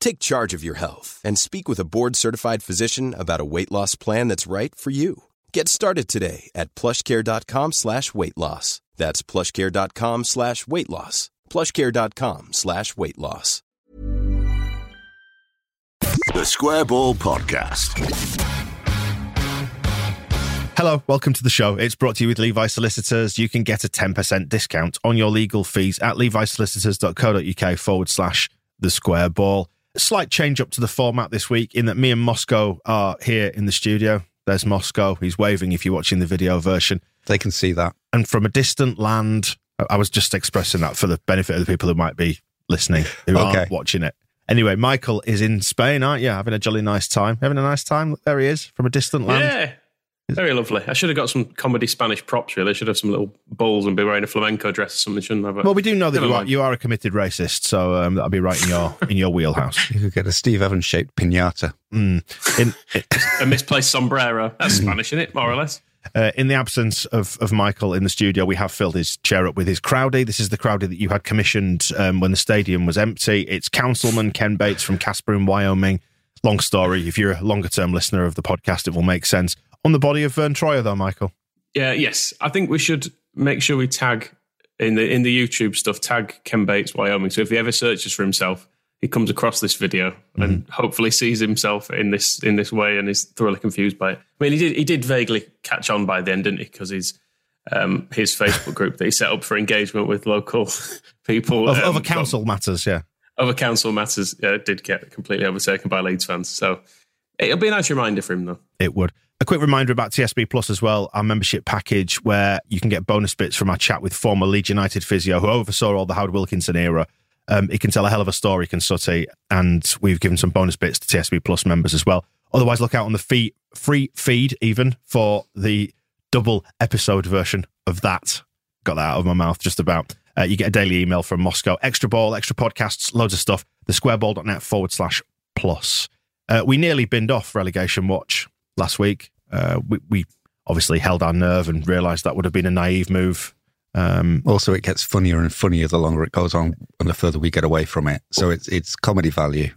Take charge of your health and speak with a board-certified physician about a weight loss plan that's right for you. Get started today at plushcare.com slash weight loss. That's plushcare.com slash weight loss. plushcare.com slash weight loss. The Square Ball Podcast. Hello, welcome to the show. It's brought to you with Levi Solicitors. You can get a 10% discount on your legal fees at levisolicitors.co.uk forward slash the square ball. Slight change up to the format this week in that me and Moscow are here in the studio. There's Moscow. He's waving if you're watching the video version. They can see that. And from a distant land, I was just expressing that for the benefit of the people who might be listening, who Okay. aren't watching it. Anyway, Michael is in Spain, aren't you? Having a jolly nice time. Having a nice time. There he is from a distant land. Yeah. Very lovely. I should have got some comedy Spanish props, really. I should have some little balls and be wearing a flamenco dress or something, shouldn't I? But Well, we do know that you are, you are a committed racist, so um, that'll be right in your in your wheelhouse. You could get a Steve Evans shaped pinata. Mm. In, a misplaced sombrero. That's Spanish, isn't it? More or less. uh, in the absence of, of Michael in the studio, we have filled his chair up with his crowdie. This is the crowdie that you had commissioned um, when the stadium was empty. It's Councilman Ken Bates from Casper in Wyoming. Long story. If you're a longer term listener of the podcast, it will make sense. On the body of Verne Troyer, though, Michael. Yeah, yes. I think we should make sure we tag in the in the YouTube stuff, tag Ken Bates, Wyoming. So if he ever searches for himself, he comes across this video and hopefully sees himself in this in this way and is thoroughly confused by it. I mean, he did he did vaguely catch on by the end, didn't he? Because his um, his Facebook group that he set up for engagement with local people Of, um, other council matters, yeah. other council matters uh, did get completely overtaken by Leeds fans. So it'll be a nice reminder for him, though. It would. A quick reminder about TSB Plus as well, our membership package where you can get bonus bits from our chat with former Leeds United physio who oversaw all the Howard Wilkinson era. Um, he can tell a hell of a story, can Sutty, and we've given some bonus bits to TSB Plus members as well. Otherwise, look out on the fee- free feed even for the double episode version of that. Got that out of my mouth just about. Uh, you get a daily email from Moscow, extra ball, extra podcasts, loads of stuff. The squareball.net forward slash plus. Uh, we nearly binned off relegation watch last week. Uh, we, we obviously held our nerve and realised that would have been a naive move. Um, Also, it gets funnier and funnier the longer it goes on and the further we get away from it. So it's it's comedy value,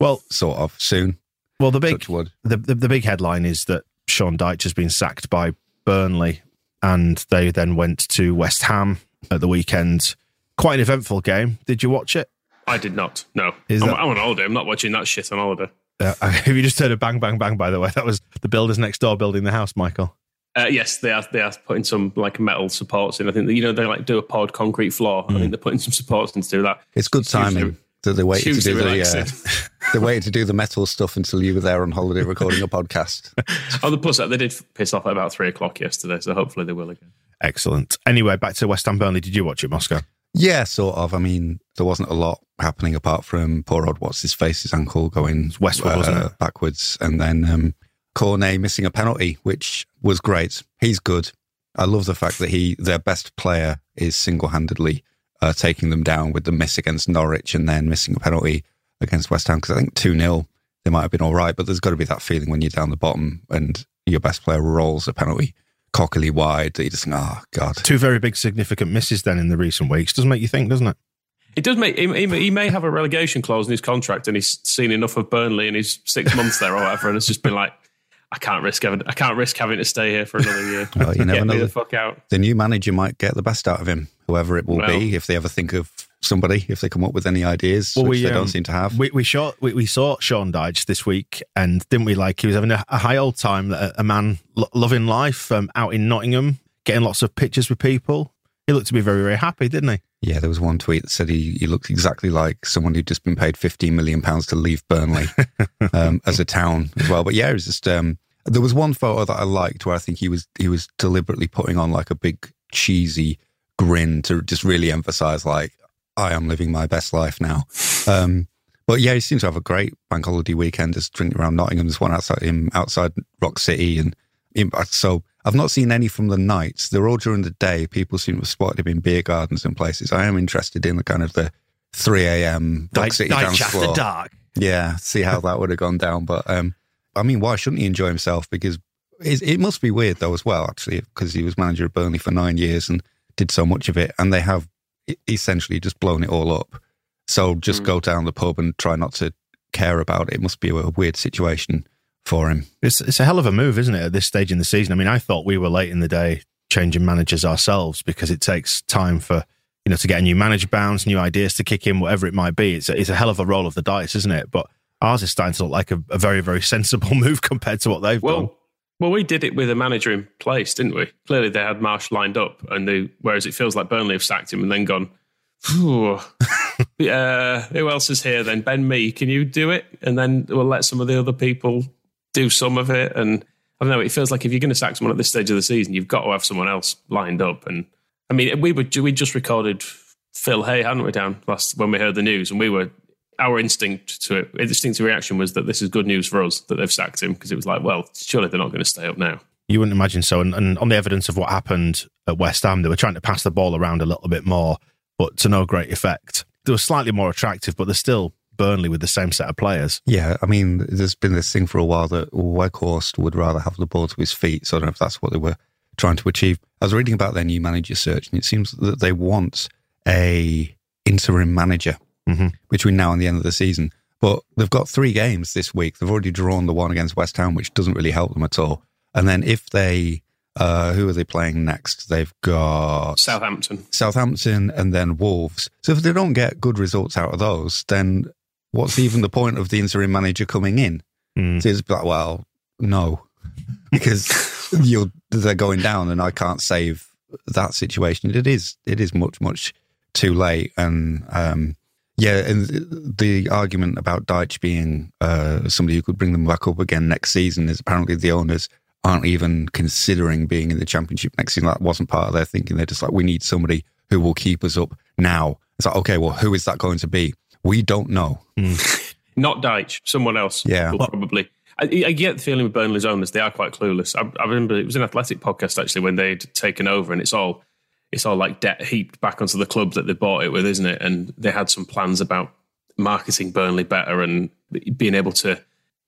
well, sort of, soon. well, the big the, the the big headline is that Sean Dyche has been sacked by Burnley, and they then went to West Ham at the weekend. Quite an eventful game. Did you watch it? I did not. No, I'm, that- I'm on holiday. I'm not watching that shit on holiday. Uh, have you just heard a bang, bang, bang? By the way, that was the builders next door building the house, Michael. Uh, yes, they are. They are putting some like metal supports in. I think that, you know they like do a poured concrete floor. I think they're putting some supports in to do that. It's good timing that they waited to hugely do the relaxing. uh, they waited to do the metal stuff until you were there on holiday recording a podcast. oh, the plus they did piss off at about three o'clock yesterday, so hopefully they will again. Excellent. Anyway, back to West Ham Burnley. Did you watch it, Moscow? Yeah, sort of. I mean, there wasn't a lot happening apart from poor old what's his face, his ankle going westward, wasn't backwards, and then um, Cornet missing a penalty, which was great. He's good. I love the fact that he, their best player, is single handedly uh, taking them down with the miss against Norwich and then missing a penalty against West Ham. Because I think two 0 they might have been all right, but there's got to be that feeling when you're down the bottom and your best player rolls a penalty cockily wide that you just think, oh god. Two very big significant misses then in the recent weeks. Doesn't make you think, doesn't it? It does make he, he- he may have a relegation clause in his contract, and he's seen enough of Burnley in his six months there or whatever, and it's just been like, I can't risk having I can't risk having to stay here for another year. Well, you never Get me know. the fuck out. the new manager might get the best out of him. whoever it will Well- be, if they ever think of somebody, if they come up with any ideas, Well, which we, they um, don't seem to have. We we saw we, we saw Sean Dyche this week, and didn't we? Like he was having a, a high old time. A, a man lo- loving life, um, out in Nottingham, getting lots of pictures with people. He looked to be very very happy, didn't he? yeah, there was one tweet that said he, he looked exactly like someone who'd just been paid 15 million pounds to leave Burnley um, as a town as well. But yeah, it was just, um, there was one photo that I liked where I think he was, he was deliberately putting on like a big cheesy grin to just really emphasize like, I am living my best life now. Um, but yeah, he seems to have a great bank holiday weekend just drinking around Nottingham. There's one outside him outside Rock City. And him- so I've not seen any from the nights. They're all during the day. People seem to have spotted him in beer gardens and places. I am interested in the kind of the 3 a.m. Rock Dyche, City Dyche dance after floor. dark. Yeah, see how that would have gone down. But um, I mean, why shouldn't he enjoy himself? Because it, must be weird though as well, actually, because he was manager of Burnley for nine years and did so much of it, and they have essentially just blown it all up. So just hmm. go down the pub and try not to care about it. It must be a weird situation for him. It's it's a hell of a move, isn't it? At this stage in the season, I mean, I thought we were late in the day changing managers ourselves because it takes time for you know to get a new manager bounce, new ideas to kick in, whatever it might be. It's a, it's a hell of a roll of the dice, isn't it? But ours is starting to look like a, a very very sensible move compared to what they've done. Well, we did it with a manager in place, didn't we? Clearly, they had Marsch lined up, and they, whereas it feels like Burnley have sacked him and then gone. "Phew, uh, who else is here then? Ben Mee, can you do it? And then we'll let some of the other people do some of it. And I don't know. It feels like if you're going to sack someone at this stage of the season, you've got to have someone else lined up. And I mean, we were we just recorded Phil Hay, hadn't we, down last when we heard the news, and we were our instinct to it, instinctive reaction was that this is good news for us that they've sacked him because it was like, well, surely they're not going to stay up now. You wouldn't imagine so. And, and on the evidence of what happened at West Ham, they were trying to pass the ball around a little bit more, but to no great effect. They were slightly more attractive, but they're still Burnley with the same set of players. Yeah, I mean, there's been this thing for a while that Weghorst would rather have the ball to his feet. So I don't know if that's what they were trying to achieve. I was reading about their new manager search, and it seems that they want a interim manager Mhm. between now and the end of the season. But they've got three games this week. They've already drawn the one against West Ham, which doesn't really help them at all. And then if they, uh, who are they playing next? They've got Southampton. Southampton and then Wolves. So if they don't get good results out of those, then what's even the point of the interim manager coming in? Mm. So it's like, well, no, because you're they're going down, and I can't save that situation. It is it is much much too late, and um, yeah, and the argument about Dyche being uh, somebody who could bring them back up again next season is apparently the owners aren't even considering being in the championship next season. That wasn't part of their thinking. They're just like, we need somebody who will keep us up now. It's like, okay, well, who is that going to be? We don't know. Not Dyche, someone else. Yeah. will probably. I, I get the feeling with Burnley's owners, they are quite clueless. I, I remember it was an athletic podcast actually when they'd taken over, and it's all it's all like debt heaped back onto the club that they bought it with, isn't it? And they had some plans about marketing Burnley better and being able to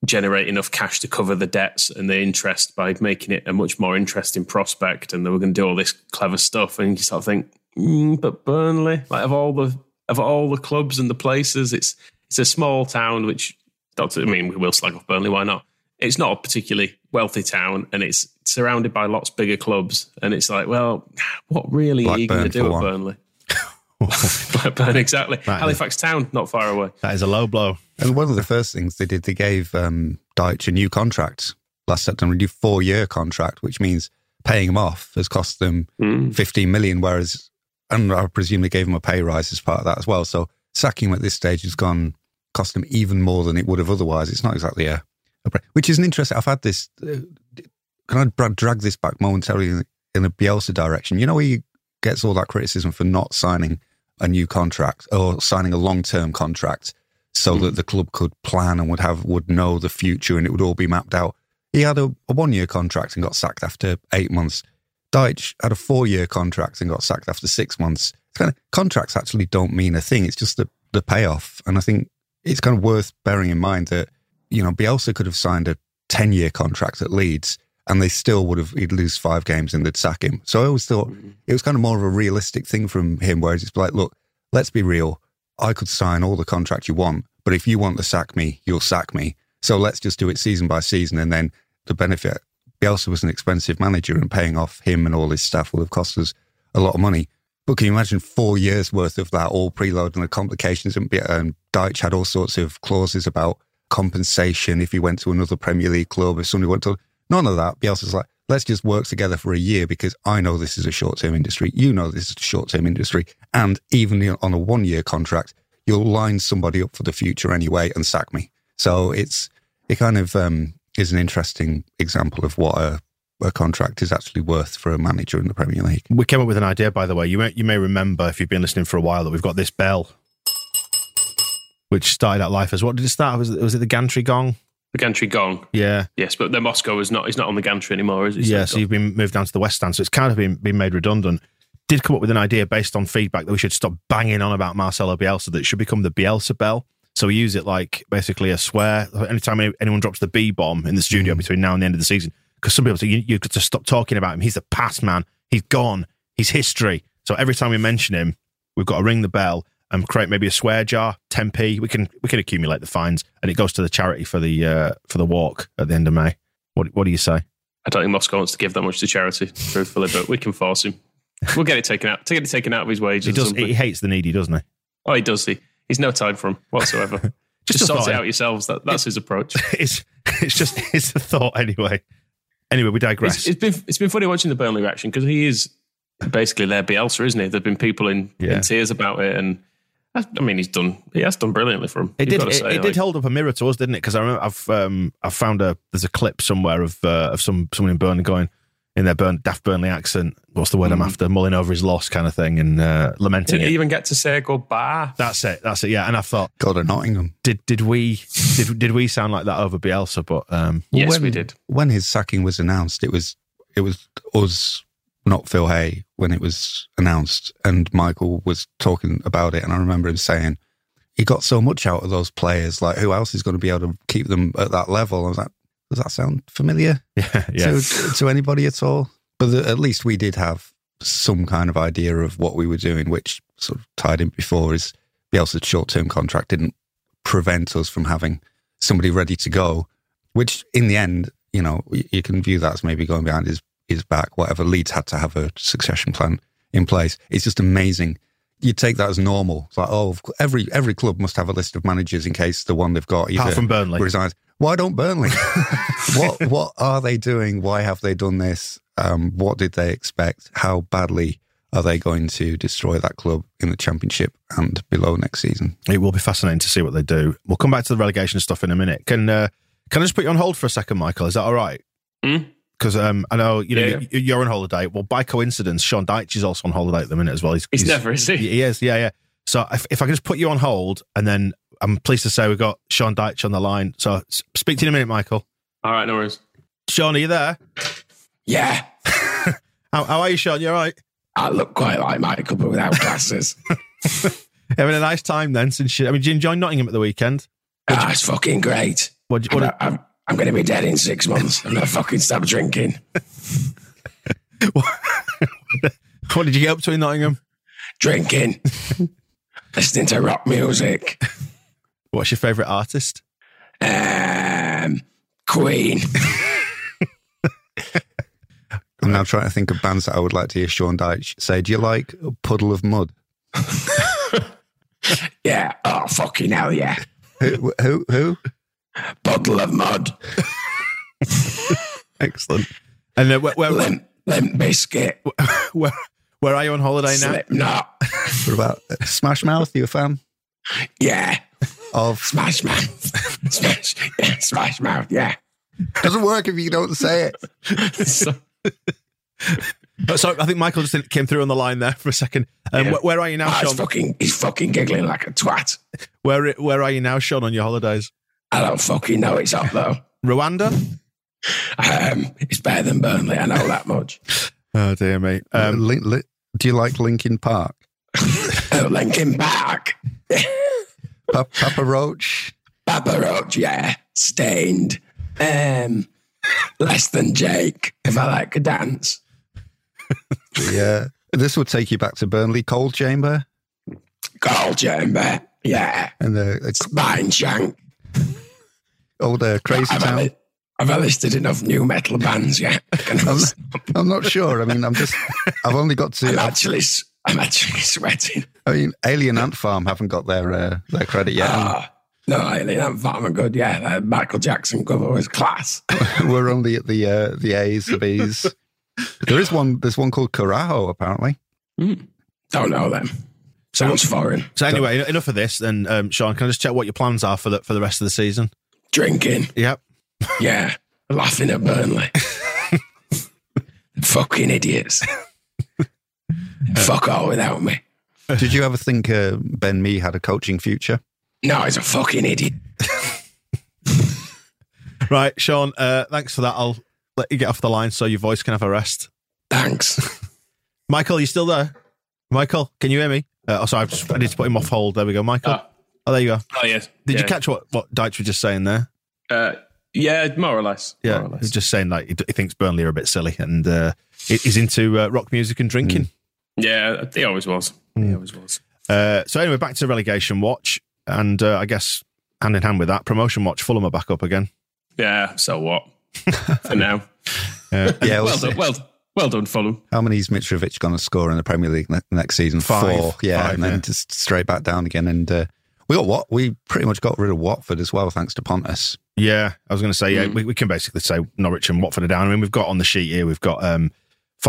generate enough cash to cover the debts and the interest by making it a much more interesting prospect. And they were going to do all this clever stuff, and you sort of think, mm, but Burnley, like of all the of all the clubs and the places, it's it's a small town which I mean, we will slag off Burnley. Why not? It's not a particularly wealthy town, and it's surrounded by lots bigger clubs. And it's like, well, what really are you going to do at one. Burnley? Blackburn, exactly. That is- Halifax Town, not far away. That is a low blow. And one of the first things they did, they gave um, Dyche a new contract last September, a new four year contract, which means paying him off has cost them Mm. 15 million, whereas, and I presume they gave him a pay rise as part of that as well. So sacking him at this stage has gone, cost him even more than it would have otherwise. It's not exactly a, a which is an interesting. I've had this, uh, can I drag this back momentarily in, a Bielsa direction? You know, where he gets all that criticism for not signing a new contract or signing a long term contract so that mm-hmm. the club could plan and would have would know the future and it would all be mapped out. He had a, a one year contract and got sacked after eight months. Dyche had a four year contract and got sacked after six months. It's kind of contracts actually don't mean a thing. It's just the, the payoff. And I think it's kind of worth bearing in mind that, you know, Bielsa could have signed a 10 year contract at Leeds and they still would have, he'd lose five games and they'd sack him. So I always thought it was kind of more of a realistic thing from him, whereas it's like, look, let's be real. I could sign all the contract you want, but if you want to sack me, you'll sack me. So let's just do it season by season. And then the benefit, Bielsa was an expensive manager and paying off him and all his staff will have cost us a lot of money. But can you imagine four years worth of that all preload and the complications? And, and um, Dyche had all sorts of clauses about compensation if he went to another Premier League club, if somebody went to none of that. Bielsa's like, let's just work together for a year because I know this is a short term industry. You know this is a short term industry. And even on a one year contract, you'll line somebody up for the future anyway and sack me. So it's, it kind of um, is an interesting example of what a, a contract is actually worth for a manager in the Premier League. We came up with an idea, by the way. You may, you may remember if you've been listening for a while that we've got this bell, which started out life as what did it start? Was it, was it the gantry gong? The gantry gong. Yeah. Yes, but the Moscow is not. He's not on the gantry anymore, is he? Yeah. So you've been moved down to the West Stand, so it's kind of been been made redundant. Did come up with an idea based on feedback that we should stop banging on about Marcelo Bielsa. That it should become the Bielsa bell. So we use it like basically a swear anytime anyone drops the B bomb in the studio mm. between now and the end of the season. Because some people say you, you've got to stop talking about him. He's the past man. He's gone. He's history. So every time we mention him, we've got to ring the bell and create maybe a swear jar, 10p. We can we can accumulate the fines, and it goes to the charity for the uh, for the walk at the end of May. What what do you say? I don't think Moscow wants to give that much to charity, truthfully, but we can force him. We'll get it taken out. To get it taken out of his wages. He does. He hates the needy, doesn't he? Oh, he does. He He's no time for him whatsoever. just, just sort it out yourselves. That, that's his approach. It's it's just it's a thought anyway. Anyway, we digress. It's, it's been it's been funny watching the Burnley reaction because he is basically their Bielsa, isn't he? There've been people in, yeah. in tears about it, and I mean, he's done. He has done brilliantly for him. It did. It, say, it like, did hold up a mirror to us, didn't it? Because I remember I've um, I've found a there's a clip somewhere of uh, of some someone in Burnley going, in their Burn, daft Burnley accent. What's the word mm. I'm after? Mulling over his loss, kind of thing, and uh, lamenting. Didn't it. even get to say goodbye. That's it. That's it. Yeah. And I thought, God of Nottingham. Did did we did did we sound like that over Bielsa? But um, yes, when, we did. When his sacking was announced, it was it was us, not Phil Hay, when it was announced, and Michael was talking about it, and I remember him saying. He got so much out of those players. Like, who else is going to be able to keep them at that level? I was like, does that sound familiar? Yeah, yeah. To, to anybody at all? But the, at least we did have some kind of idea of what we were doing, which sort of tied in before is Bielsa's short term contract didn't prevent us from having somebody ready to go, which in the end, you know, you can view that as maybe going behind his, his back, whatever. Leeds had to have a succession plan in place. It's just amazing. You take that as normal. It's like, oh, every every club must have a list of managers in case the one they've got either Apart from Burnley resigns. Why don't Burnley? what what are they doing? Why have they done this? Um, what did they expect? How badly are they going to destroy that club in the championship and below next season? It will be fascinating to see what they do. We'll come back to the relegation stuff in a minute. Can uh, can I just put you on hold for a second, Michael? Is that all right? Because um, I know you know yeah. you're on holiday. Well, by coincidence, Sean Dyche is also on holiday at the minute as well. He's, he's, he's never, is he? He is. Yeah, yeah. So if, if I can just put you on hold, and then I'm pleased to say we've got Sean Dyche on the line. So speak to you in a minute, Michael. All right, no worries. Sean, are you there? Yeah. how, how, are you, Sean? You all right? I look quite like Michael, but without glasses. Having a nice time then since you, I mean, did you enjoy Nottingham at the weekend? Ah, it's fucking great. What, what I'm, I'm, I'm going to be dead in six months. I'm going to fucking stop drinking. what, what did you get up to in Nottingham? Drinking, listening to rock music. What's your favourite artist? Um, Queen. I'm now trying to think of bands that I would like to hear Sean Dyche say. Do you like Puddle of Mudd? yeah. Oh, fucking hell, yeah. Who? Who? who? Puddle of Mudd. Excellent. And uh, where, where, Limp, Limp Bizkit. Where, where are you on holiday now? Slipknot. what about Smash Mouth? You a fan? Yeah. Of Smash Mouth. Smash, yeah, Smash Mouth, yeah. Doesn't work if you don't say it. so, so I think Michael just came through on the line there for a second. Um, yeah. Where are you now, oh, Sean? He's fucking, he's fucking giggling like a twat. Where Where are you now, Sean, on your holidays? I don't fucking know. It's up though. Rwanda. Um, it's better than Burnley. I know that much. oh dear me. Um, Link, Link, do you like Linkin Park? oh, Linkin Park. Papa Roach. Papa Roach, yeah. Staind. Um, less than Jake, if I like a dance. yeah. This would take you back to Burnley Coal Chamber. Coal Chamber, yeah. And the uh, Spineshank. Old uh, Crazy I've Town. I've listed enough nu metal bands yet. I'm, not, I'm not sure. I mean, I'm just. I've only got to. I'm actually. I'm actually sweating. I mean, Alien Ant Farm haven't got their uh, their credit yet. Ah, no, Alien Ant Farm are good. Yeah, Michael Jackson cover was class. We're only at the uh, the A's, the B's. There is one. There's one called Carajo, apparently. Don't know them. Sounds foreign. So anyway, enough of this. Then, um, Sean, can I just check what your plans are for the for the rest of the season? Drinking. Yep. Yeah. Laughing at Burnley. Fucking idiots. Fuck all without me. Did you ever think uh, Ben Mee had a coaching future? No, he's a fucking idiot. Right, Sean. Uh, thanks for that. I'll let you get off the line so your voice can have a rest. Thanks. Michael, you still there? Michael, can you hear me? Uh, oh, sorry, I've just, I need to put him off hold. There we go, Michael. Ah. oh, there you go. Oh yes. Did yeah. you catch what what Dyche was just saying there? Uh, yeah, more or less. Yeah, more or less. he's just saying like he, he thinks Burnley are a bit silly and uh, he's into uh, rock music and drinking. yeah, he always was. He always was. Uh, so anyway, back to relegation watch, and uh, I guess hand in hand with that, promotion watch. Fulham are back up again. Yeah. So what? For now. Yeah. Well well, done. Well, well done, Fulham. how many is Mitrovic going to score in the Premier League ne- next season? Five. Four. Yeah, Five, and then yeah. just straight back down again. And uh, we got what? We pretty much got rid of Watford as well, thanks to Pontus. Yeah, I was going to say, yeah, Mm. we, we can basically say Norwich and Watford are down. I mean, we've got on the sheet here, we've got um,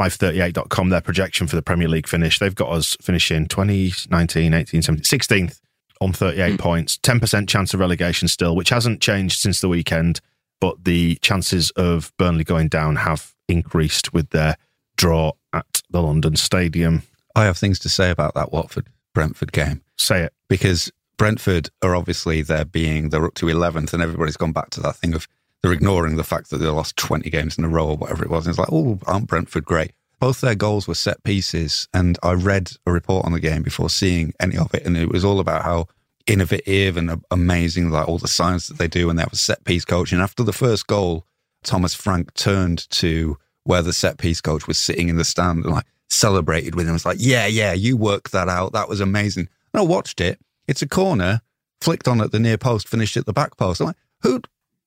538.com, their projection for the Premier League finish. They've got us finishing 2019, 18, 17, 16th on 38 points, 10% chance of relegation still, which hasn't changed since the weekend, but the chances of Burnley going down have increased with their draw at the London Stadium. I have things to say about that Watford Brentford game. Say it. because Brentford are obviously they're being they're up to eleventh, and everybody's gone back to that thing of they're ignoring the fact that they lost twenty games in a row or whatever it was. And it's like, oh, aren't Brentford great? Both their goals were set pieces, and I read a report on the game before seeing any of it, and it was all about how innovative and amazing, like all the science that they do, and they have a set piece coach. And after the first goal, Thomas Frank turned to where the set piece coach was sitting in the stand and like celebrated with him. It's like, yeah, yeah, you worked that out. That was amazing. And I watched it. It's a corner, flicked on at the near post, finished at the back post. I'm like, who?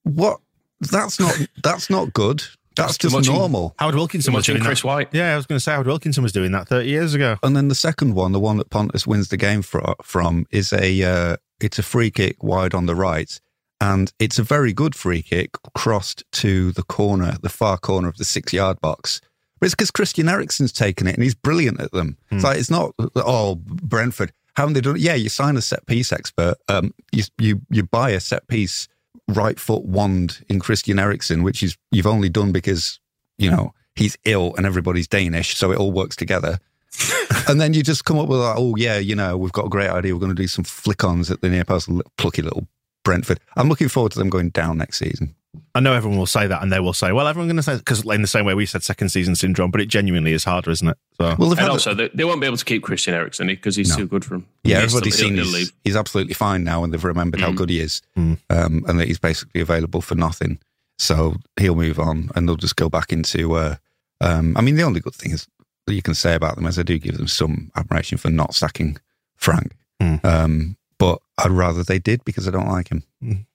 What? That's not. That's not good. That's too just much- normal. Howard Wilkinson was Watching doing Chris that. White. Yeah, I was going to say Howard Wilkinson was doing that 30 years ago. And then the second one, the one that Pontus wins the game fro- from, is a uh, it's a free kick wide on the right, and it's a very good free kick crossed to the corner, the far corner of the six yard box. But it's because Christian Eriksen's taken it and he's brilliant at them. It's like it's not oh Brentford haven't they done? it? Yeah, you sign a set piece expert. Um, you you you buy a set piece right foot wand in Christian Eriksen, which is you've only done because you know he's ill and everybody's Danish, so it all works together. and then you just come up with like, oh yeah, you know, we've got a great idea. We're going to do some flick-ons at the near post, plucky little Brentford. I'm looking forward to them going down next season. I know everyone will say that, and they will say, "Well, everyone's going to say because in the same way we said second season syndrome, but it genuinely is harder, isn't it?" So, Well, they've And also, they, they won't be able to keep Christian Eriksen because he's No. too good for him. yeah, He's everybody's seen he'll- he'll he's, he's absolutely fine now, and they've remembered how Mm. good he is, Mm. um, and that he's basically available for nothing. So he'll move on, and they'll just go back into. Uh, um, I mean, the only good thing is that you can say about them is I do give them some admiration for not sacking Frank, Mm. um, but I'd rather they did because I don't like him.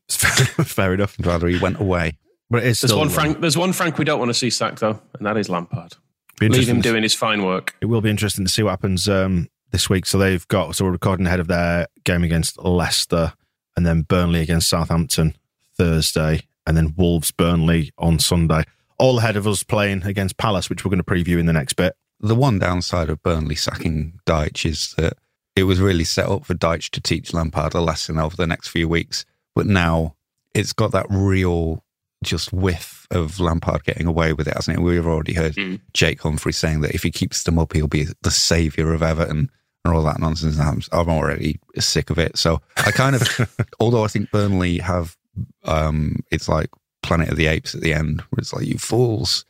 It's fair, fair enough. I'd rather he went away. But it is There's one Frank. There's one Frank we don't want to see sacked though, and that is Lampard. be Leave interesting him doing his fine work. It will be interesting to see what happens um, this week. So they've got so we're recording ahead of their game against Leicester, and then Burnley against Southampton Thursday, and then Wolves Burnley on Sunday. All ahead of us playing against Palace, which we're going to preview in the next bit. The one downside of Burnley sacking Dyche is that it was really set up for Dyche to teach Lampard a lesson over the next few weeks. But now it's got that real just whiff of Lampard getting away with it, hasn't it? We've already heard Mm. Jake Humphrey saying that if he keeps them up, he'll be the saviour of Everton and all that nonsense. I'm, I'm already sick of it. So I kind of, although I think Burnley have, um, it's like Planet of the Apes at the end, where it's like, you fools,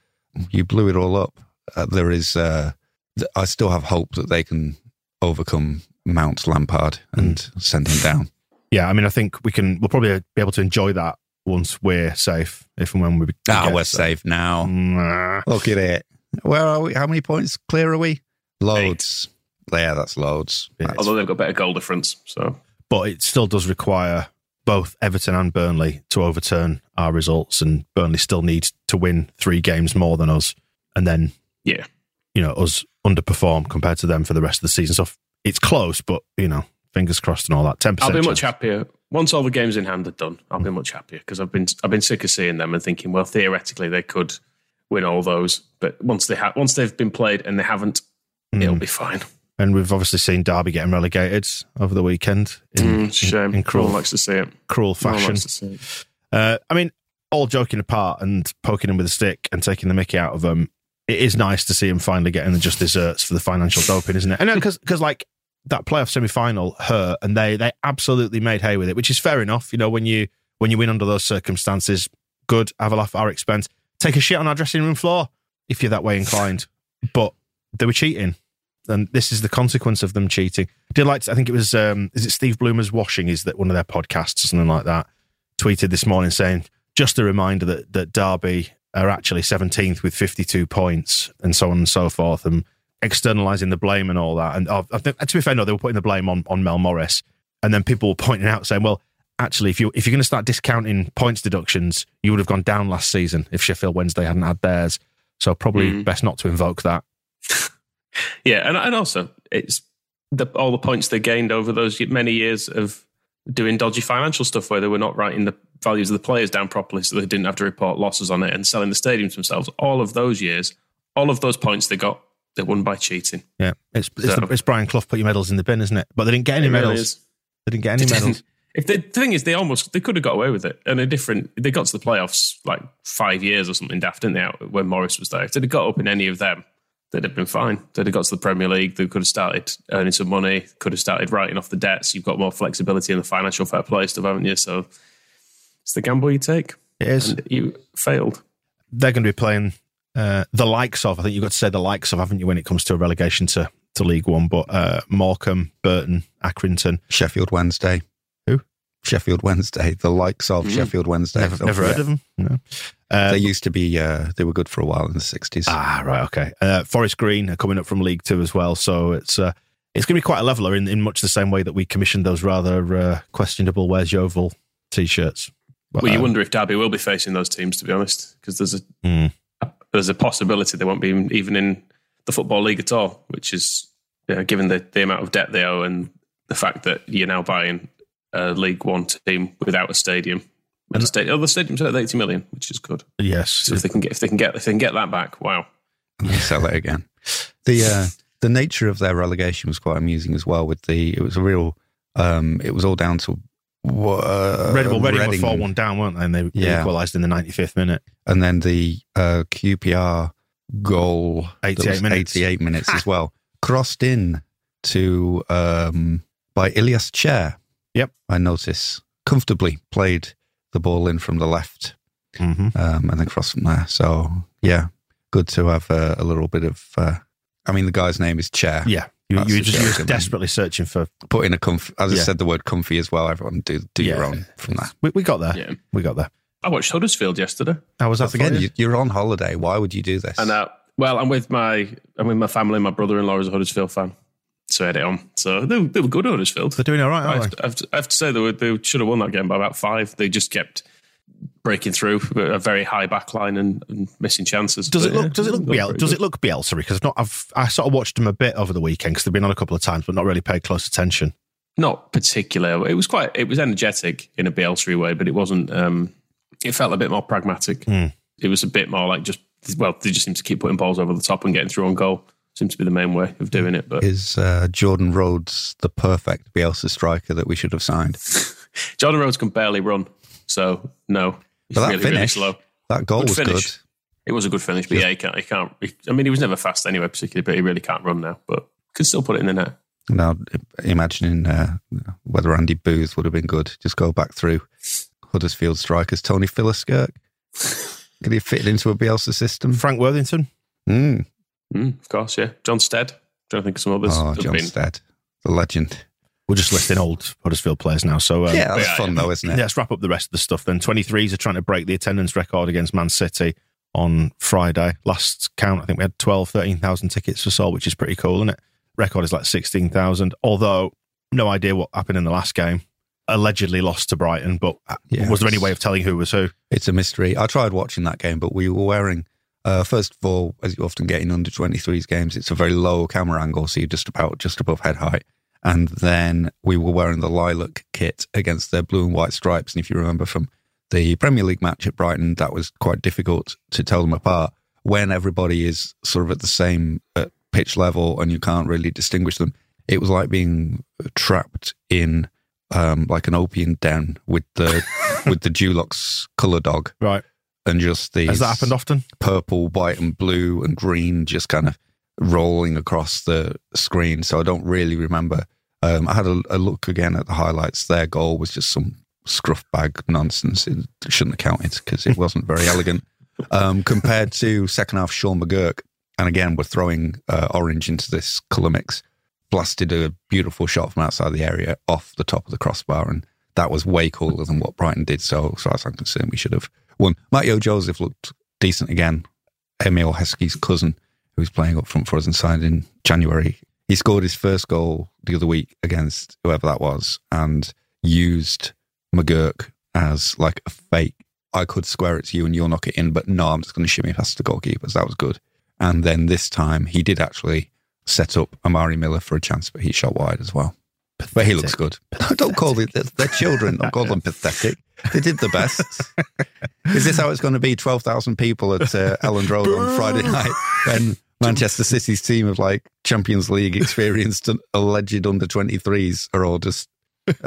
you blew it all up. Uh, there is, uh, I still have hope that they can overcome Mount Lampard and send him down. Yeah, I mean, I think we can. We'll probably be able to enjoy that once we're safe, if and when we. Ah, get we're there. safe now. Nah. Look at it. Where are we? How many points clear are we? Loads. Yeah, that's loads. Yeah. Although they've got better goal difference, so but it still does require both Everton and Burnley to overturn our results, and Burnley still need to win three games more than us, and then yeah. you know us underperform compared to them for the rest of the season. So it's close, but you know, fingers crossed and all that. Ten percent. I'll be much happier once all the games in hand are done. I'll be much happier because I've been I've been sick of seeing them and thinking, well, theoretically they could win all those, but once they have once they've been played and they haven't, it'll be fine. And we've obviously seen Derby getting relegated over the weekend in, Mm, shame. in, in cruel, No likes to see it. cruel fashion. likes to see it. Uh, I mean, all joking apart and poking them with a stick and taking the mickey out of them, it is nice to see him finally getting the just desserts for the financial doping, isn't it? And because because like that playoff semi final hurt, and they they absolutely made hay with it, which is fair enough. You know, when you when you win under those circumstances, good, have a laugh at our expense. Take a shit on our dressing room floor if you're that way inclined. But they were cheating. And this is the consequence of them cheating. Did like to, I think it was um, is it Steve Bloomer's washing is that one of their podcasts or something like that tweeted this morning saying just a reminder that that Derby are actually 17th with 52 points and so on and so forth and externalizing the blame and all that. And uh, I think, to be fair no they were putting the blame on on Mel Morris. And then people were pointing out saying well actually if you if you're going to start discounting points deductions you would have gone down last season if Sheffield Wednesday hadn't had theirs. So probably best not to invoke that. Yeah, and and also it's the all the points they gained over those many years of doing dodgy financial stuff where they were not writing the values of the players down properly, so they didn't have to report losses on it and selling the stadiums themselves. All of those years, all of those points they got, they won by cheating. yeah it's it's, So- the, it's Brian Clough put your medals in the bin isn't it but they didn't get any really medals is. they didn't get any They medals If they, the thing is, they almost they could have got away with it, and a different. They got to the playoffs like five years or something daft, didn't they? When Morris was there, if they'd have got up in any of them, they'd have been fine. They'd have got to the Premier League. They could have started earning some money. Could have started writing off the debts. You've got more flexibility in the financial fair play stuff, haven't you? So it's the gamble you take, it is and you failed. they're going to be playing uh, the likes of. I think you've got to say the likes of, haven't you, when it comes to a relegation to, to League One? But uh, Morecambe, Burton, Accrington. Sheffield Wednesday. Who? Sheffield Wednesday. The likes of Sheffield Wednesday. Never, never heard of them. No. Uh, They used to be. Uh, they were good for a while in the sixties. ah, right, okay. Uh, Forest Green are coming up from League Two as well, so it's uh, it's going to be quite a leveler in, in much the same way that we commissioned those rather uh, questionable "Where's Yeovil" t-shirts. But, Well, you uh, wonder if Derby will be facing those teams, to be honest, because there's a Hmm. There's a possibility they won't be even- in the football league at all, which is you know, given the, the amount of debt they owe and the fact that you're now buying a League One team without a stadium. And the stadium, oh, the stadium's at 80 million, which is good. yes, So if they can get if they can get if they can get that back, wow. sell it again. The uh, the nature of their relegation was quite amusing as well. With the it was a real. Um, it was all down to. Uh, Red, well, Reading, Reading were four one down, weren't they? And they Yeah. equalised in the ninety fifth minute. and then the uh, QPR goal, 88 minutes. 88 minutes as well, crossed in to um, by Ilias Chair. Yep. I notice comfortably played the ball in from the left hmm um, and then crossed from there. So yeah, good to have uh, a little bit of. Uh, I mean, the guy's name is Chair. Yeah, you, That's you were just you were joke, I mean. desperately searching for. Put in a comfy. As I said the word comfy as well. Everyone do do your own from that. We, we got there. Yeah. We got there. I watched Huddersfield yesterday. How was that Again, you? you, you're on holiday. Why would you do this? And uh, well, I'm with my I'm with my family. My brother-in-law is a Huddersfield fan, so I had it on. So they, they were good Huddersfield. They're doing all right, I aren't have, they? to, I have to- I have to say they, were, they should have won that game by about five. They just kept breaking through a very high back line and, and missing chances. Does it look? yeah, Does it look? looked Biel, does good. it look Bielsa? Because I've not. I've I sort of watched them a bit over the weekend because they've been on a couple of times, but not really paid close attention. Not particular. It was quite. It was energetic in a Bielsa way, but it wasn't. Um, it felt a bit more pragmatic. Hmm. It was a bit more like just. Well, they just seem to keep putting balls over the top and getting through on goal. Seems to be the main way of doing it. But Is uh, Jordan Rhodes the perfect Bielsa striker that we should have signed? Jordan Rhodes can barely run, so no. He's But that really, really finish, slow. that goal Good was finish. good. It was a good finish, but yeah, he can't. He can't. He, I mean, he was never fast anyway, particularly, but he really can't run now. But can still put it in the net. Now, imagining uh, whether Andy Booth would have been good. Just go back through Huddersfield strikers. Tony Philliskirk. Could he fit into a Bielsa system? Frank Worthington. Mm. Mm, of course, yeah. John Stead. Trying to think of some others. Oh, John been- Stead, the legend. We're just listing old Huddersfield players now. So um, yeah, that's yeah, fun yeah. though, isn't it? Yeah, let's wrap up the rest of the stuff then. 23s are trying to break the attendance record against Man City on Friday. Last count, I think we had 12, 13,000 tickets for sold, which is pretty cool, isn't it? Record is like 16,000. Although, no idea what happened in the last game. Allegedly lost to Brighton, but uh, Yeah, was there any way of telling who was who? It's a mystery. I tried watching that game, but we were wearing Uh, first of all, as you often get in under 23s games, it's a very low camera angle, so you're just about just above head height. And then we were wearing the lilac kit against their blue and white stripes. And if you remember from the Premier League match at Brighton, that was quite difficult to tell them apart when everybody is sort of at the same uh, pitch level and you can't really distinguish them. It was like being trapped in um, like an opium den with the with the Dulux color dog Right. and just these Has that happened often? purple, white, and blue and green just kind of rolling across the screen. So I don't really remember. Um, I had a, a look again at the highlights. Their goal was just some scruff bag nonsense. It shouldn't have counted because it wasn't very elegant. Um, compared to second half, Sean McGurk, and again, we're throwing uh, orange into this colour mix, blasted a beautiful shot from outside the area off the top of the crossbar. And that was way cooler than what Brighton did. So, as far as I'm concerned, we should have won. Mateo Joseph looked decent again. Emile Heskey's cousin, who was playing up front for us and signed in January, he scored his first goal the other week against whoever that was and used McGurk as like a fake. I could square it to you and you'll knock it in, but no, I'm just going to shimmy past the goalkeepers. That was good. And then this time he did actually set up Amari Miller for a chance, but he shot wide as well. But he looks good. Don't call them, they're, they're children. Don't call them pathetic. They did the best. Is this how it's going to be? 12,000 people at uh, Elland Road on Friday night when Manchester City's team of like Champions League experienced and alleged under 23s are all just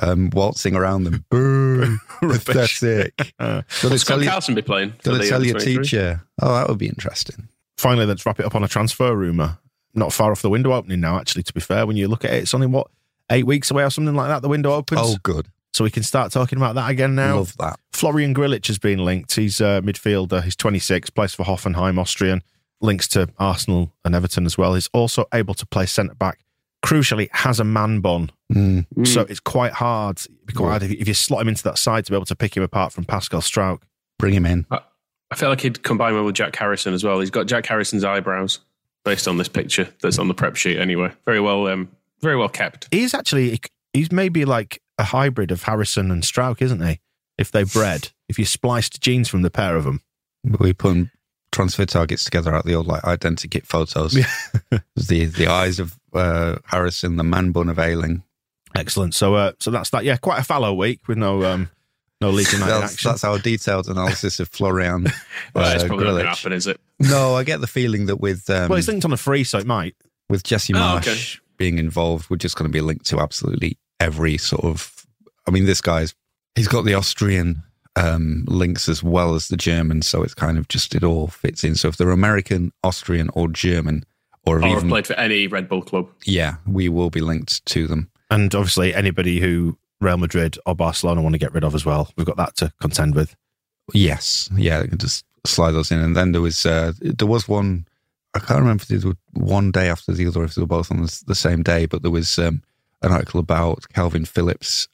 um, waltzing around them. Boo. Pathetic. Uh, Did Will it Scott tell you, Carlson be playing? for did the tell your teacher? Oh, that would be interesting. finally, let's wrap it up on a transfer rumour. Not far off the window opening now, actually, to be fair. When you look at it, it's only, what, eight weeks away or something like that, the window opens. Oh, good. So we can start talking about that again now. Love that. Florian Grillitsch has been linked. He's a midfielder. He's 26, plays for Hoffenheim, Austrian, links to Arsenal and Everton as well. He's also able to play centre back. Crucially, has a man bun. Mm. So it's quite hard. It'd quite hard if, if you slot him into that side to be able to pick him apart from Pascal Struijk. Bring him in. I feel like he'd combine well with Jack Harrison as well. He's got Jack Harrison's eyebrows based on this picture that's on the prep sheet anyway. Very well, um, very well kept. He's actually, he's maybe like a hybrid of Harrison and Strauk, isn't he? If they bred, if you spliced genes from the pair of them. We put transfer targets together out the old like identikit photos. Yeah. the the eyes of uh, Harrison, the man bun of Ailing. Excellent. So, uh, so that's that. Yeah, quite a fallow week with no, um, no Leeds United That's, action. that's our detailed analysis of Florian Well, it's uh, probably not going to happen, is it? No, I get the feeling that with um, well, he's linked on a free, so it might. with Jesse Oh, Marsch okay. being involved, we're just going to be linked to absolutely every sort of. I mean, this guy's he's got the Austrian um, links as well as the German, so it's kind of just it all fits in. So if they're American, Austrian, or German, or Or have even played for any Red Bull club. yeah, we will be linked to them. And obviously, anybody who Real Madrid or Barcelona want to get rid of as well, we've got that to contend with. Yes, yeah, you can just slide those in. And then there was uh, there was one. I can't remember if they were one day after the other, if they were both on the, the same day. But there was um, an article about Kalvin Phillips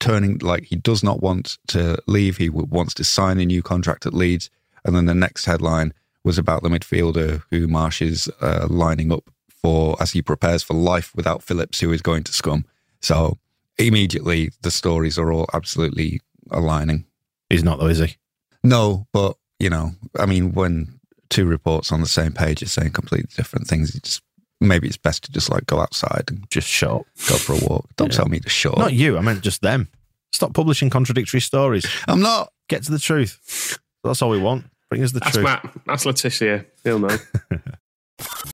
turning like he does not want to leave. He wants to sign a new contract at Leeds. And then the next headline was about the midfielder who Marsch is uh, lining up for as he prepares for life without Phillips, who is going to scum. So immediately the stories are all absolutely aligning. He's not, though, is he? No, but you know, I mean, when two reports on the same page are saying completely different things, it's just maybe it's best to just like go outside and Just shut up. go for a walk. Don't tell me to shut Not you. I meant just them. Stop publishing contradictory stories. I'm not. Get to the truth. That's all we want. Bring us the That's truth. Matt. That's Letitia. He'll know.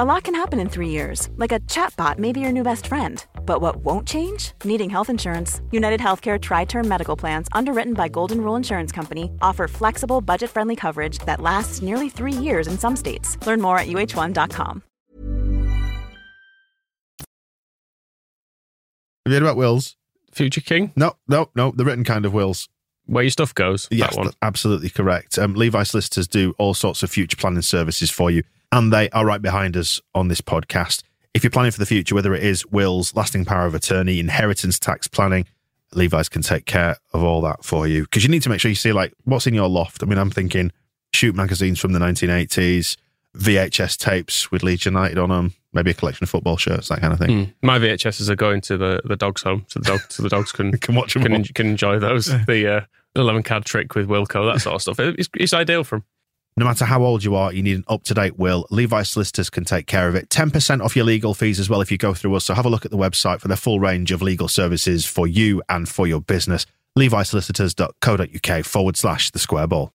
A lot can happen in three years, like a chatbot may be your new best friend. But what won't change? Needing health insurance. United Healthcare Tri Term Medical Plans, underwritten by Golden Rule Insurance Company, offer flexible, budget friendly coverage that lasts nearly three years in some states. Learn more at uh1.com. Have you heard about wills? Future King, No, no, no. The written kind of wills. where your stuff goes. Yes, that one. absolutely correct. Um, Levi Solicitors do all sorts of future planning services for you, and they are right behind us on this podcast. If you're planning for the future, whether it is wills, lasting power of attorney, inheritance tax planning, Levi's can take care of all that for you. Because you need to make sure you see like what's in your loft. I mean, I'm thinking shoot magazines from the 1980s, VHS tapes with Leeds United on them, maybe a collection of football shirts, that kind of thing. Mm. My VHSs are going to the, the dog's home, so the dog so the dogs can Can watch them can, en- can enjoy those. The uh, the lemon card trick with Wilco, that sort of stuff. It's, it's ideal for 'em. No matter how old you are, you need an up to date will. Levi Solicitors can take care of it. 10% off your legal fees as well if you go through us. So have a look at the website for the full range of legal services for you and for your business. LeviSolicitors.co.uk forward slash the square ball.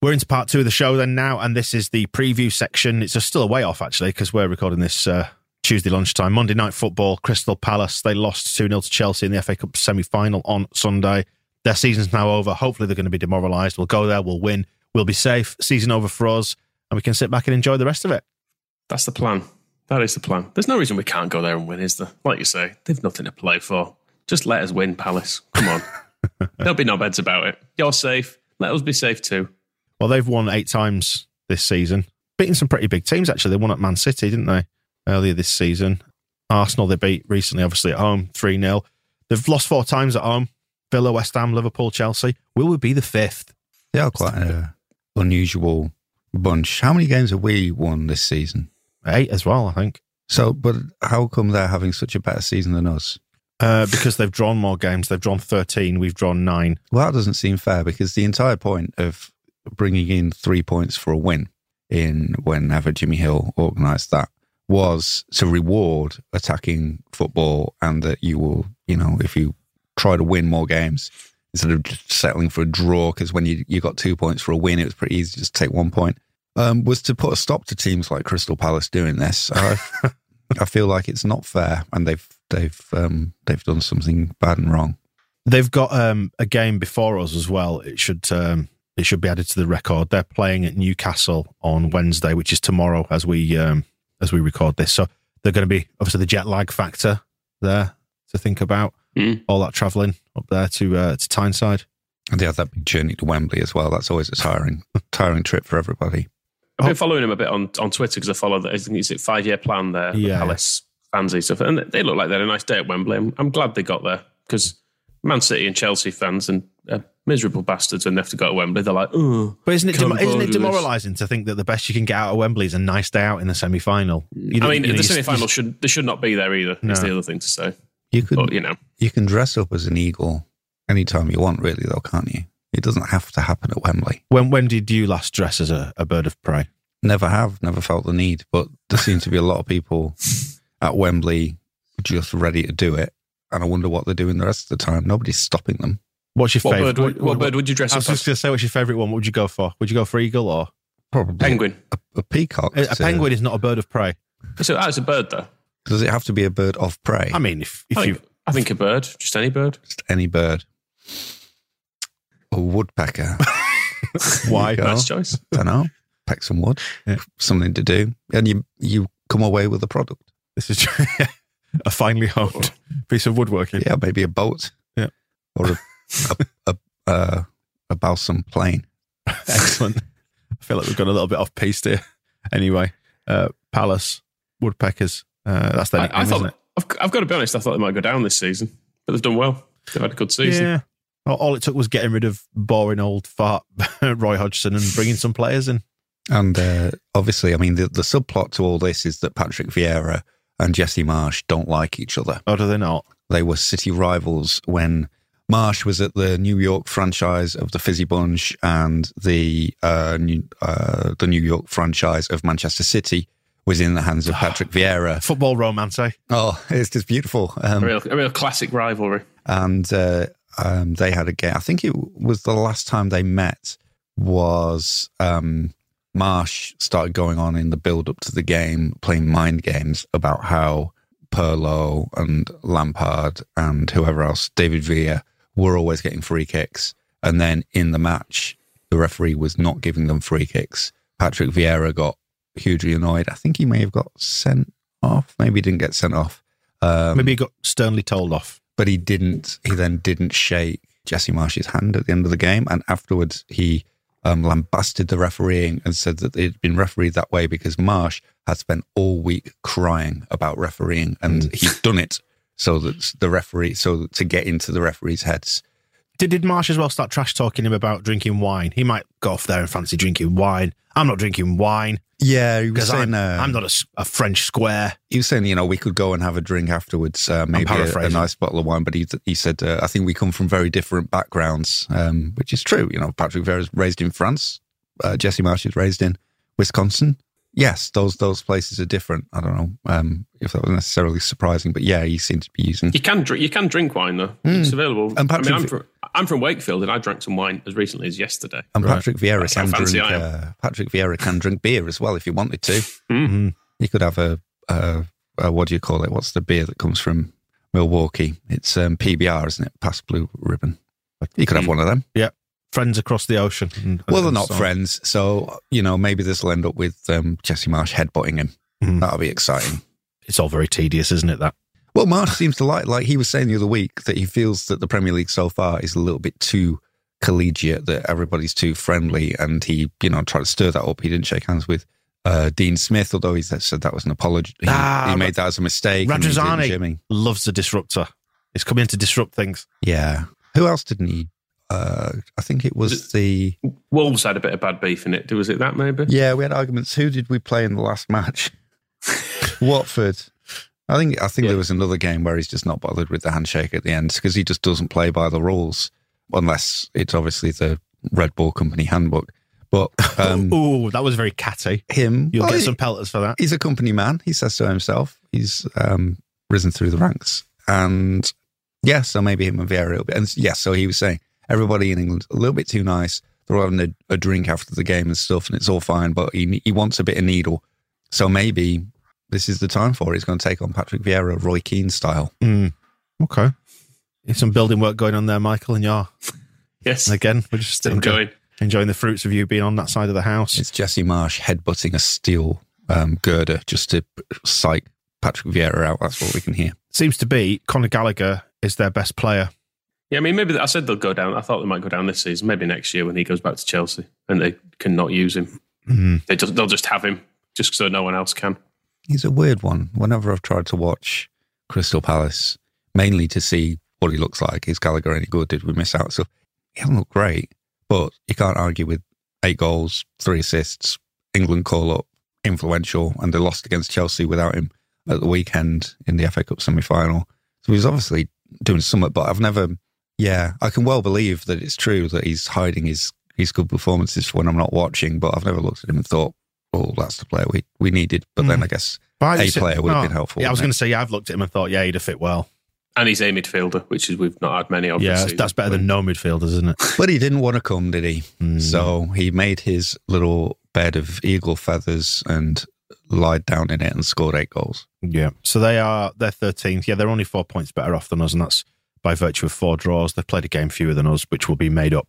We're into part two of the show then now, and this is the preview section. It's still a way off actually because we're recording this uh, Tuesday lunchtime. Monday night football, Crystal Palace. They lost 2 0 to Chelsea in the FA Cup semi final on Sunday. Their season's now over. Hopefully, they're going to be demoralised. We'll go there, we'll win, we'll be safe. Season over for us, and we can sit back and enjoy the rest of it. That's the plan. That is the plan. There's no reason we can't go there and win, is there? Like you say, they've nothing to play for. Just let us win, Palace. Come on. There'll be no beds about it. You're safe. Let us be safe too. Well, they've won eight times this season, beating some pretty big teams, actually. They won at Man City, didn't they, earlier this season? Arsenal, they beat recently, obviously, at home, 3 0. They've lost four times at home Villa, West Ham, Liverpool, Chelsea. Will we be the fifth? They are quite an unusual bunch. How many games have we won this season? Eight as well, I think. So, but how come they're having such a better season than us? Uh, because they've drawn more games. They've drawn 13. We've drawn nine. Well, that doesn't seem fair because the entire point of bringing in three points for a win in whenever Jimmy Hill organised that was to reward attacking football and that you will, you know, if you try to win more games instead of just settling for a draw, because when you, you got two points for a win, it was pretty easy to just take one point, um, was to put a stop to teams like Crystal Palace doing this. I, I feel like it's not fair and they've, they've, um, they've done something bad and wrong. They've got um, a game before us as well. It should um, it should be added to the record. They're playing at Newcastle on Wednesday, which is tomorrow as we um, as we record this. So they're going to be obviously the jet lag factor there to think about. Mm. All that travelling up there to uh, to Tyneside. And they had that big journey to Wembley as well. That's always a tiring, tiring trip for everybody. I've been following him a bit on, on Twitter because I follow the I think it's a five year plan there, the Yeah. Palace fans and stuff. And they look like they had a nice day at Wembley. I'm, I'm glad they got there because Man City and Chelsea fans and uh, miserable bastards when they have to go to Wembley. They're like, oh, But isn't it Can't dem- isn't it demoralising to think that the best you can get out of Wembley is a nice day out in the semi final? I mean, the semi final should they should not be there either. No. Is the other thing to say. You could, But you know, you can dress up as an eagle anytime you want, really, though, can't you? It doesn't have to happen at Wembley. When when did you last dress as a, a bird of prey? Never have, never felt the need. But there seem to be a lot of people at Wembley just ready to do it. And I wonder what they're doing the rest of the time. Nobody's stopping them. What's your what favourite? bird, would, what, bird would you dress I was just going to say, what's your favourite one? What would you go for? Would you go for eagle or Probably Penguin. A, a peacock. a, a penguin? Is not a bird of prey. So that's a bird though. Does it have to be a bird of prey? I mean, if if I you I think a bird, just any bird. just any bird. A woodpecker. why? Yeah. Nice choice. I don't know. Peck some wood. Yeah. Something to do. And you, you come away with a product. This is a finely honed piece of woodworking. Yeah, maybe a boat. Yeah. Or a, a, a, a, a balsam plane. Excellent. I feel like we've gone a little bit off piste here. Anyway, uh, Palace, Woodpeckers. Uh, that's their I, nickname, I isn't thought it? I've, I've got to be honest. I thought they might go down this season, but they've done well. They've had a good season. Yeah. All, all it took was getting rid of boring old fart Roy Hodgson and bringing some players in. And uh, obviously, I mean, the, the subplot to all this is that Patrick Vieira and Jesse Marsch don't like each other. Or do they not? They were city rivals when Marsch was at the New York franchise of the Fizzy Bunch and the uh, New, uh, the New York franchise of Manchester City was in the hands of Patrick Vieira. Football romance, eh? Oh, it's just beautiful. A Um, real, a real classic rivalry. and uh, um, they had a game. I think it was the last time they met was um, Marsch started going on in the build up to the game, playing mind games about how Pirlo and Lampard and whoever else, David Villa, were always getting free kicks. And then in the match, the referee was not giving them free kicks. Patrick Vieira got hugely annoyed. I think he may have got sent off. Maybe he didn't get sent off. Um, Maybe he got sternly told off. but he didn't. He then didn't shake Jesse Marsch's hand at the end of the game, and afterwards he um, lambasted the refereeing and said that it had been refereed that way because Marsch had spent all week crying about refereeing, and he'd done it so that the referee, so to get into the referees' heads. Did, did Marsch as well start trash talking him about drinking wine? He might go off there and fancy drinking wine. I'm not drinking wine Yeah, he was because saying. I'm, uh, I'm not a French square. he was saying, you know, we could go and have a drink afterwards, uh, maybe a, a nice bottle of wine. But he, he said, uh, I think we come from very different backgrounds, um, which is true. You know, Patrick Vieira's raised in France, uh, Jesse Marsch is raised in Wisconsin. Yes, those those places are different. I don't know um, if that was necessarily surprising, but yeah, he seemed to be using. You can drink. You can drink wine though. It's available. And I mean, Patrick- I'm from, Wakefield, and I drank some wine as recently as yesterday. And Patrick Vieira That's can drink. Uh, Patrick Vieira can drink beer as well if he wanted to. Mm. He could have a, a, a what do you call it? What's the beer that comes from Milwaukee? It's um, PBR, isn't it? Pabst Blue Ribbon. You could have one of them. Yeah. Friends across the ocean. and- Well, they're not so friends, so you know maybe this will end up with um, Jesse Marsch headbutting him. Mhm. That'll be exciting. It's all very tedious, isn't it? That Well, Marsch seems to like, like he was saying the other week, that he feels that the Premier League so far is a little bit too collegiate, that everybody's too friendly, and he, you know, tried to stir that up. He didn't shake hands with uh, Dean Smith, although he said that was an apology. He, Ah, he made that as a mistake. and Radrizzani Jimmy. loves the disruptor. He's coming in to disrupt things. Yeah. Who else didn't he? Uh, I think it was Was the. Wolves had a bit of bad beef in it. Was it that maybe? Yeah, we had arguments. Who did we play in the last match? Watford. I think I think Yeah. there was another game where he's just not bothered with the handshake at the end because he just doesn't play by the rules unless it's obviously the Red Bull Company handbook. But um, Ooh, that was very catty. him, You'll well, get he- some pelters for that. he's a company man. He says so himself. He's um, risen through the ranks, and yeah, so maybe him and Vieira a little bit. And yes, so he was saying everybody in England a little bit too nice. They're all having a, a drink after the game and stuff, and it's all fine. But he he wants a bit of needle, so maybe this is the time for it. He's going to take on Patrick Vieira, Roy Keane style. Mm. Okay. There's some building work going on there, Michael, and you're Yes. again. We're just enjoying, enjoying. enjoying the fruits of you being on that side of the house. It's Jesse Marsch headbutting a steel um, girder just to psych Patrick Vieira out. That's what we can hear. Seems to be Conor Gallagher is their best player. Yeah, I mean, maybe I said they'll go down. I thought they might go down this season. Maybe next year when he goes back to Chelsea and they cannot use him. Mm. They just, they'll just have him just so no one else can. He's a weird one. Whenever I've tried to watch Crystal Palace, mainly to see what he looks like, is Gallagher any good? Did we miss out? So he hasn't looked great, but you can't argue with eight goals, three assists, England call up, influential, and they lost against Chelsea without him at the weekend in the FA Cup semi final. So he's obviously doing something, but I've never, yeah, I can well believe that it's true that he's hiding his, his good performances when I'm not watching, but I've never looked at him and thought, oh, that's the player we, we needed. But then I guess But I a just- player would have oh, been helpful. Yeah, I was going to say, yeah, I've looked at him and thought, yeah, he'd have fit well. And he's a midfielder, which is we've not had many of. yeah, that's, season. that's better than no midfielders, isn't it? it? But he didn't want to come, did he? Mm. So he made his little bed of eagle feathers and lied down in it and scored eight goals. Yeah. So they are they're thirteenth. Yeah, they're only four points better off than us, and that's by virtue of four draws. They've played a game fewer than us, which will be made up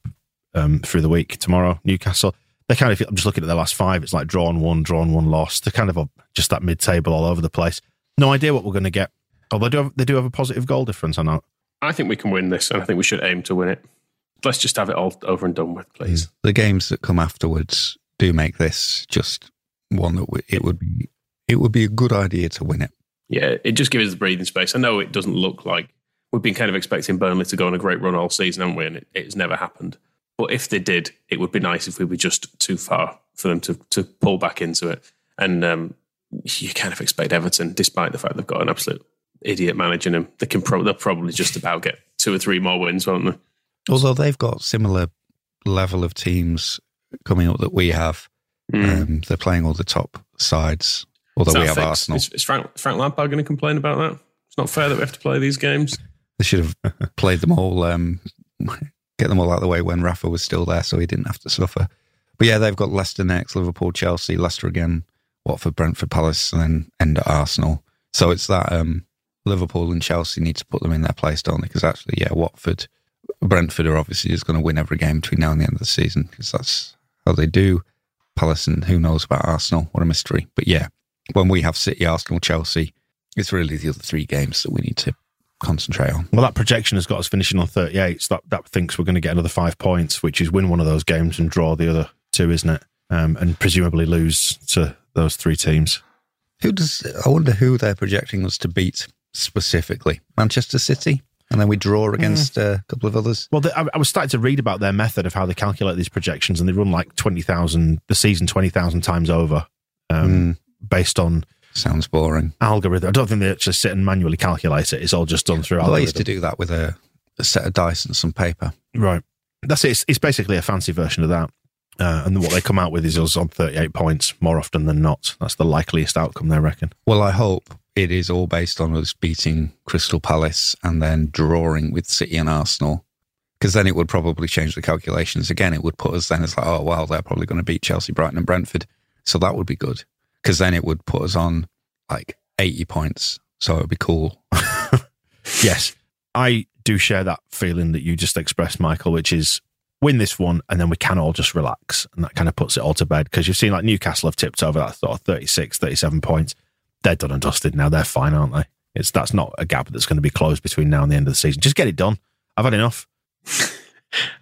um, through the week tomorrow. Newcastle. They kind of. I'm just looking at their last five. It's like drawn one, drawn one, lost. They're kind of a, just that mid-table all over the place. No idea what we're going to get. Although they do. Have, they do have a positive goal difference. I know. I think we can win this, and I think we should aim to win it. Let's just have it all over and done with, please. Mm. The games that come afterwards do make this just one that w- it would be. It would be a good idea to win it. Yeah, it just gives us the breathing space. I know it doesn't look like we've been kind of expecting Burnley to go on a great run all season, haven't we? And it, it's never happened. But if they did, it would be nice if we were just too far for them to, to pull back into it. And um, you kind of expect Everton, despite the fact they've got an absolute idiot managing them, they can pro- they'll probably just about get two or three more wins, won't they? Although they've got similar level of teams coming up that we have. Mm. Um, they're playing all the top sides. Although we have fixed? Arsenal, Is, is Frank, Frank Lampard going to complain about that? It's not fair that we have to play these games. they should have played them all um, get them all out of the way when Rafa was still there, so he didn't have to suffer. But yeah, they've got Leicester next, Liverpool, Chelsea, Leicester again, Watford, Brentford, Palace, and then end at Arsenal. So it's that um, Liverpool and Chelsea need to put them in their place, don't they? Because actually, yeah, Watford, Brentford are obviously just going to win every game between now and the end of the season because that's how they do. Palace and who knows about Arsenal? What a mystery. But yeah, when we have City, Arsenal, Chelsea, it's really the other three games that we need to concentrate on. Well, that projection has got us finishing on 38. So that, that thinks we're going to get another five points, which is win one of those games and draw the other two, isn't it? Um, and presumably lose to those three teams. Who does? I wonder who they're projecting us to beat specifically. Manchester City, and then we draw against uh, a couple of others. Well, the, I, I was starting to read about their method of how they calculate these projections, and they run like 20,000, the season 20,000 times over um, based on Sounds boring. algorithm. I don't think they actually sit and manually calculate it. It's all just done through Well, I algorithm. used to do that with a, a set of dice and some paper. Right. That's it. It's, it's basically a fancy version of that. Uh, and what they come out with is us on 38 points more often than not. That's the likeliest outcome, they reckon. Well, I hope it is all based on us beating Crystal Palace and then drawing with City and Arsenal. Because then it would probably change the calculations again. It would put us then as like, oh, well, they're probably going to beat Chelsea, Brighton, and Brentford. So that would be good. Because then it would put us on like 80 points. So it would be cool. Yes, I do share that feeling that you just expressed, Michael, which is win this one and then we can all just relax. And that kind of puts it all to bed because you've seen like Newcastle have tipped over that sort of 36, 37 points. They're done and dusted now. They're fine, aren't they? It's That's not a gap that's going to be closed between now and the end of the season. Just get it done. I've had enough. All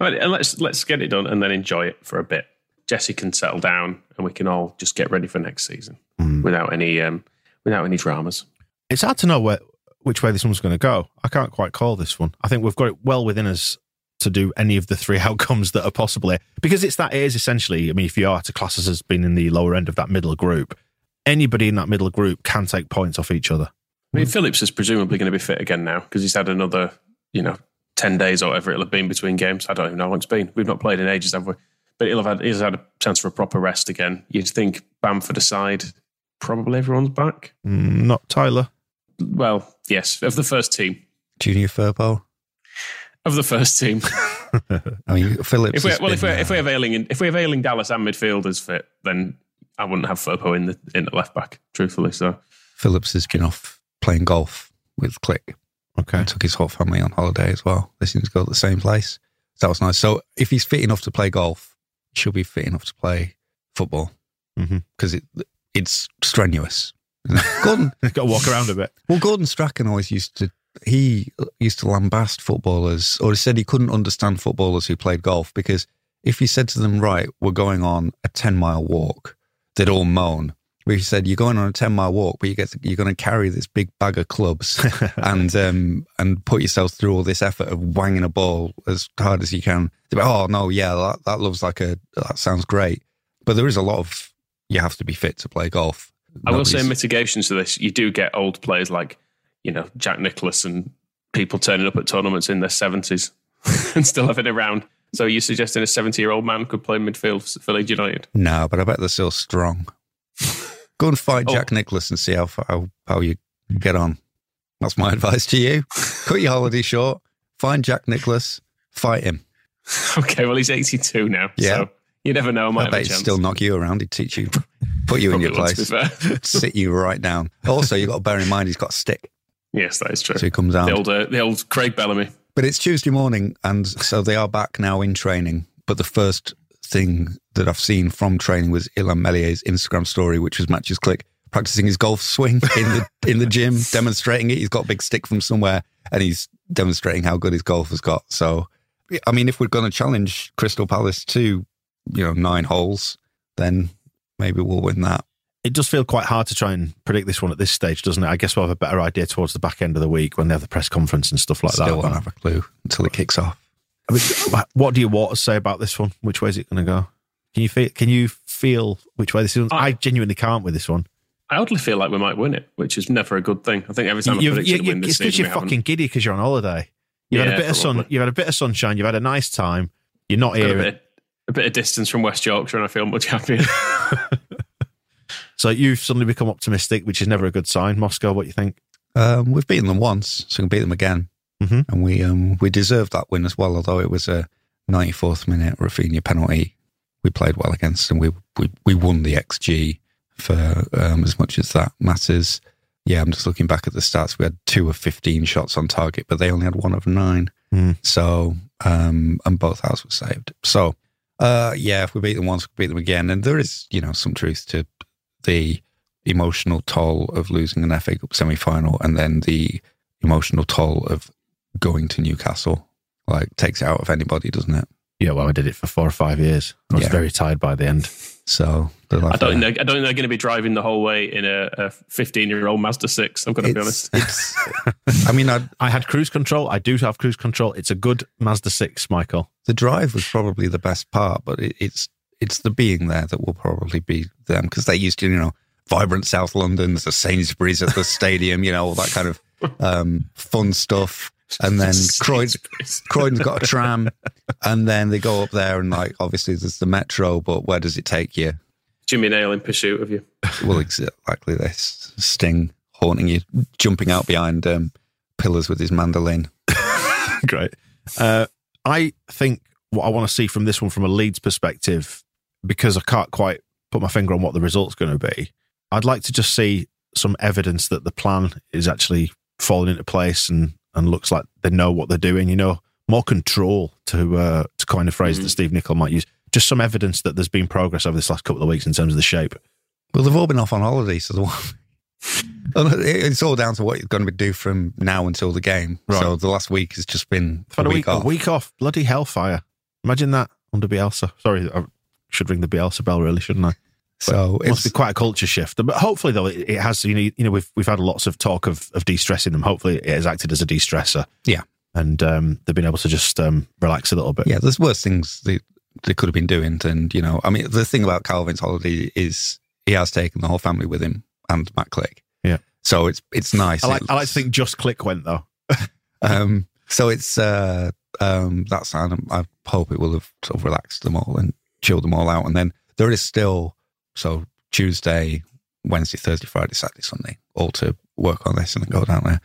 right, and let's let's get it done and then enjoy it for a bit. Jesse can settle down and we can all just get ready for next season without any um, without any dramas. It's hard to know where, which way this one's going to go. I can't quite call this one. I think we've got it well within us to do any of the three outcomes that are possible here because it's that it is essentially. I mean, if you are to class us as being in the lower end of that middle group, anybody in that middle group can take points off each other. I mean, Phillips is presumably going to be fit again now because he's had another, you know, 10 days or whatever it'll have been between games. I don't even know how long it's been. We've not played in ages, have we? But he'll have had, he's had a chance for a proper rest again. You'd think Bamford aside, probably everyone's back. Mm, not Tyler. Well, yes, of the first team. Junior Firpo. Of the first team. I mean, Phillips. if we, has well, if we been, if we uh, have Ayling, in, if we have Ayling, Dallas, and midfielders fit, then I wouldn't have Firpo in the in the left back, truthfully. So Phillips has been off playing golf with Klich. Okay. and took his whole family on holiday as well. They seem to go to the same place. So that was nice. So if he's fit enough to play golf, he should be fit enough to play football mm-hmm. because it it's strenuous. Gordon, Got to walk around a bit. well, Gordon Strachan always used to. He used to lambast footballers, or he said he couldn't understand footballers who played golf because if he said to them, "Right, we're going on a ten mile walk," they'd all moan. But he said, "You're going on a ten mile walk, but you get to, you're going to carry this big bag of clubs and um, and put yourself through all this effort of wanging a ball as hard as you can." Oh no, yeah, that that looks like a that sounds great, but there is a lot of you have to be fit to play golf. I will say mitigations to this. You do get old players like you know Jack Nicklaus and people turning up at tournaments in their seventies and still having it around. So you're suggesting a seventy-year-old man could play midfield for Leeds United? No, but I bet they're still strong. Go and fight Oh. Jack Nicklaus and see how how, how you get on. That's my advice to you. Cut your holiday short. Find Jack Nicklaus. Fight him. Okay, well he's eighty-two now. Yeah. so you never know. I might I bet he'd still knock you around. He'd teach you, put you in your Probably would, to be place, sit you right down. Also, you've got to bear in mind he's got a stick, yes, that is true. so he comes out. The old, uh, the old Craig Bellamy. But it's Tuesday morning, and so they are back now in training. But the first thing that I've seen from training was Ilan Meslier's Instagram story, which was Mateusz Klich practicing his golf swing in the in the gym, demonstrating it. He's got a big stick from somewhere, and he's demonstrating how good his golf has got. So, I mean, if we're going to challenge Crystal Palace to, you know, nine holes, then maybe we'll win that. It does feel quite hard to try and predict this one at this stage, doesn't it? I guess we'll have a better idea towards the back end of the week when they have the press conference and stuff like Still that. don't have a clue until it kicks off. I mean, what do your waters say about this one? Which way is it going to go? Can you feel? Can you feel which way this is? I genuinely can't with this one. I oddly feel like we might win it, which is never a good thing. I think every time I You- predict you- to you- win this it's because season, you're we haven't. fucking giddy because you're on holiday. You've had a bit of sun. You've had a bit of sunshine. You've had a nice time. You're not Got a here. bit, a bit of distance from West Yorkshire, and I feel much happier. So you've suddenly become optimistic, which is never a good sign. Moscow, what do you think? Um, we've beaten them once, so we can beat them again. Mhm. and we um we deserved that win as well. Although it was a 94th minute Rafinha penalty, we played well against, and we we, we won the XG for um, as much as that matters. Yeah, I'm just looking back at the stats. We had two of 15 shots on target, but they only had one of nine. Mm. So, um, and both ours were saved. So, uh, yeah, if we beat them once, we beat them again. And there is, you know, some truth to the emotional toll of losing an FA Cup semi final and then the emotional toll of going to Newcastle. Like, takes it out of anybody, doesn't it? Yeah, well, I did it for four or five years. I was Yeah. very tired by the end. So, I don't. Think, I don't think they're going to be driving the whole way in a 15 year old Mazda six. I'm going to be honest. it's, I mean, I, I had cruise control. I do have cruise control. It's a good Mazda 6, Michael. the drive was probably the best part, but it, it's it's the being there that will probably be them because they used to, you know, vibrant South London. There's a Sainsbury's at the stadium, you know, all that kind of um, fun stuff. And then Croydon, Croydon's got a tram, and then they go up there and like obviously there's the metro, but where does it take you? Jimmy Nail in pursuit of you. Well, exactly this Sting haunting you, jumping out behind um, pillars with his mandolin. Great. Uh, I think what I want to see from this one, from a Leeds perspective, because I can't quite put my finger on what the result's going to be, I'd like to just see some evidence that the plan is actually falling into place and, and looks like they know what they're doing. You know, more control to uh, to coin a phrase that Steve Nicol might use. Just some evidence that there's been progress over this last couple of weeks in terms of the shape. Well, they've all been off on holiday, so the one. It's all down to what you're going to do from now until the game. Right. So the last week has just been Had a week, off. a week off. Bloody hellfire! Imagine that under Bielsa. Sorry, I should ring the Bielsa bell, really, shouldn't I? So It must it's be quite a culture shift. But hopefully, though, it, it has. You know, you know, we've we've had lots of talk of of de-stressing them. Hopefully, it has acted as a de-stressor. Yeah. and um, they've been able to just um, relax a little bit. yeah. There's worse things they they could have been doing, and you know, I mean, the thing about Kalvin's holiday is he has taken the whole family with him and Mateusz Klich. Yeah. So it's it's nice. I like. I like to think just Klich went though. Um, so it's uh, um, that's I, I hope it will have sort of relaxed them all and chilled them all out. And then there is still so Tuesday, Wednesday, Thursday, Friday, Saturday, Sunday, all to work on this and then go down there,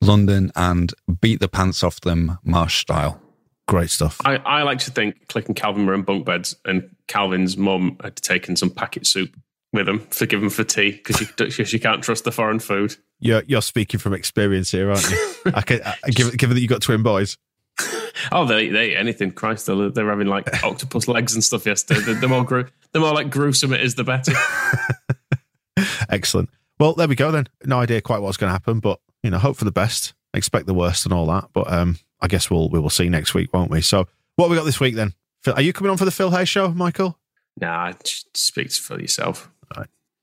London, and beat the pants off them Marsch style. Great stuff. I, I like to think Klich and Kalvin were in bunk beds, and Kalvin's mum had taken some packet soup with them to give them for tea because she, 'cause she can't trust the foreign food. You're you're speaking from experience here, aren't you? I can, I, given, given that you've got twin boys. Oh, they they eat anything. Christ, they're, they're having like octopus legs and stuff yesterday. The, the more gru- the more like gruesome it is, the better. Excellent. Well, there we go then. No idea quite what's going to happen, but you know, hope for the best, expect the worst, and all that. But um, I guess we'll we will see next week, won't we? So, what have we got this week then? Are you coming on for the Phil Hay show, Michael? nah, speak for yourself.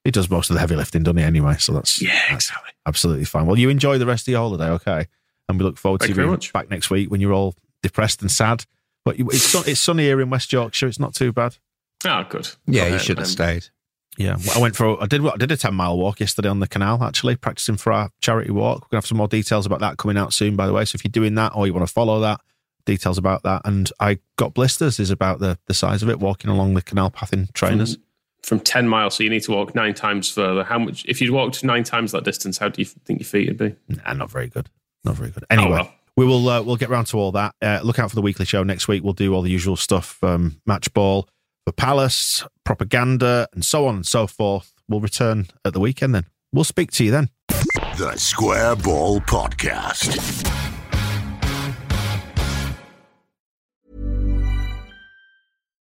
He does most of the heavy lifting, doesn't he? Anyway, so that's Yeah, exactly. absolutely fine. Well, you enjoy the rest of your holiday, okay? And we look forward Thank to you very much. back next week when you're all depressed and sad. But it's sun- it's sunny here in West Yorkshire. It's not too bad. Oh, good. Yeah, you should have um, stayed. Yeah, well, I went for I did I did a ten mile walk yesterday on the canal actually practicing for our charity walk. We're gonna have some more details about that coming out soon, by the way. So if you're doing that or you want to follow that, details about that. And I got blisters is about the the size of it walking along the canal path in trainers. From 10 miles, so you need to walk nine times further. How much, if you'd walked nine times that distance, how do you think your feet would be? Nah, not very good. Not very good. Anyway, Oh, well. we will uh, we'll get round to all that. Uh, look out for the weekly show next week. We'll do all the usual stuff, um, match ball for Palace, propaganda, and so on and so forth. We'll return at the weekend. Then we'll speak to you then. The Square Ball Podcast.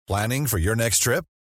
Planning for your next trip?